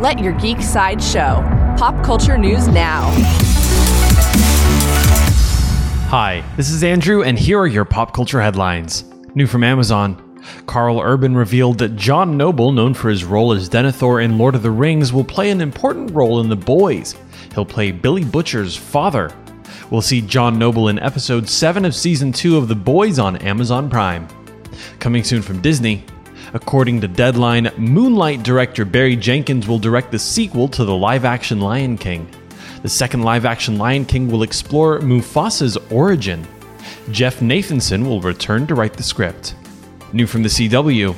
Let your geek side show. Pop culture news now. Hi, this is Andrew, and here are your pop culture headlines. New from Amazon. Karl Urban revealed that John Noble, known for his role as Denethor in Lord of the Rings, will play an important role in The Boys. He'll play Billy Butcher's father. We'll see John Noble in episode 7 of season 2 of The Boys on Amazon Prime. Coming soon from Disney. According to Deadline, Moonlight director Barry Jenkins will direct the sequel to the live action Lion King. The second live action Lion King will explore Mufasa's origin. Jeff Nathanson will return to write the script. New from the CW.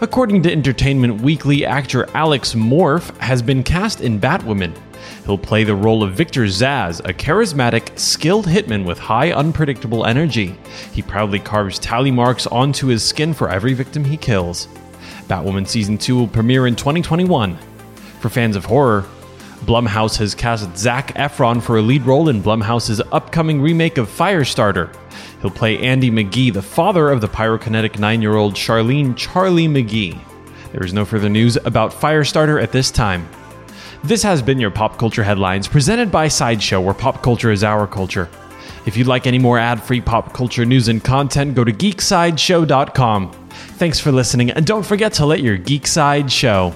According to Entertainment Weekly, actor Alex Morf has been cast in Batwoman. He'll play the role of Victor Zsasz, a charismatic, skilled hitman with high, unpredictable energy. He proudly carves tally marks onto his skin for every victim he kills. Batwoman Season 2 will premiere in 2021. For fans of horror, Blumhouse has cast Zac Efron for a lead role in Blumhouse's upcoming remake of Firestarter. He'll play Andy McGee, the father of the pyrokinetic nine year old Charlene Charlie McGee. There is no further news about Firestarter at this time. This has been your Pop Culture Headlines presented by Sideshow, where pop culture is our culture. If you'd like any more ad free pop culture news and content, go to geeksideshow.com. Thanks for listening, and don't forget to let your geek side show.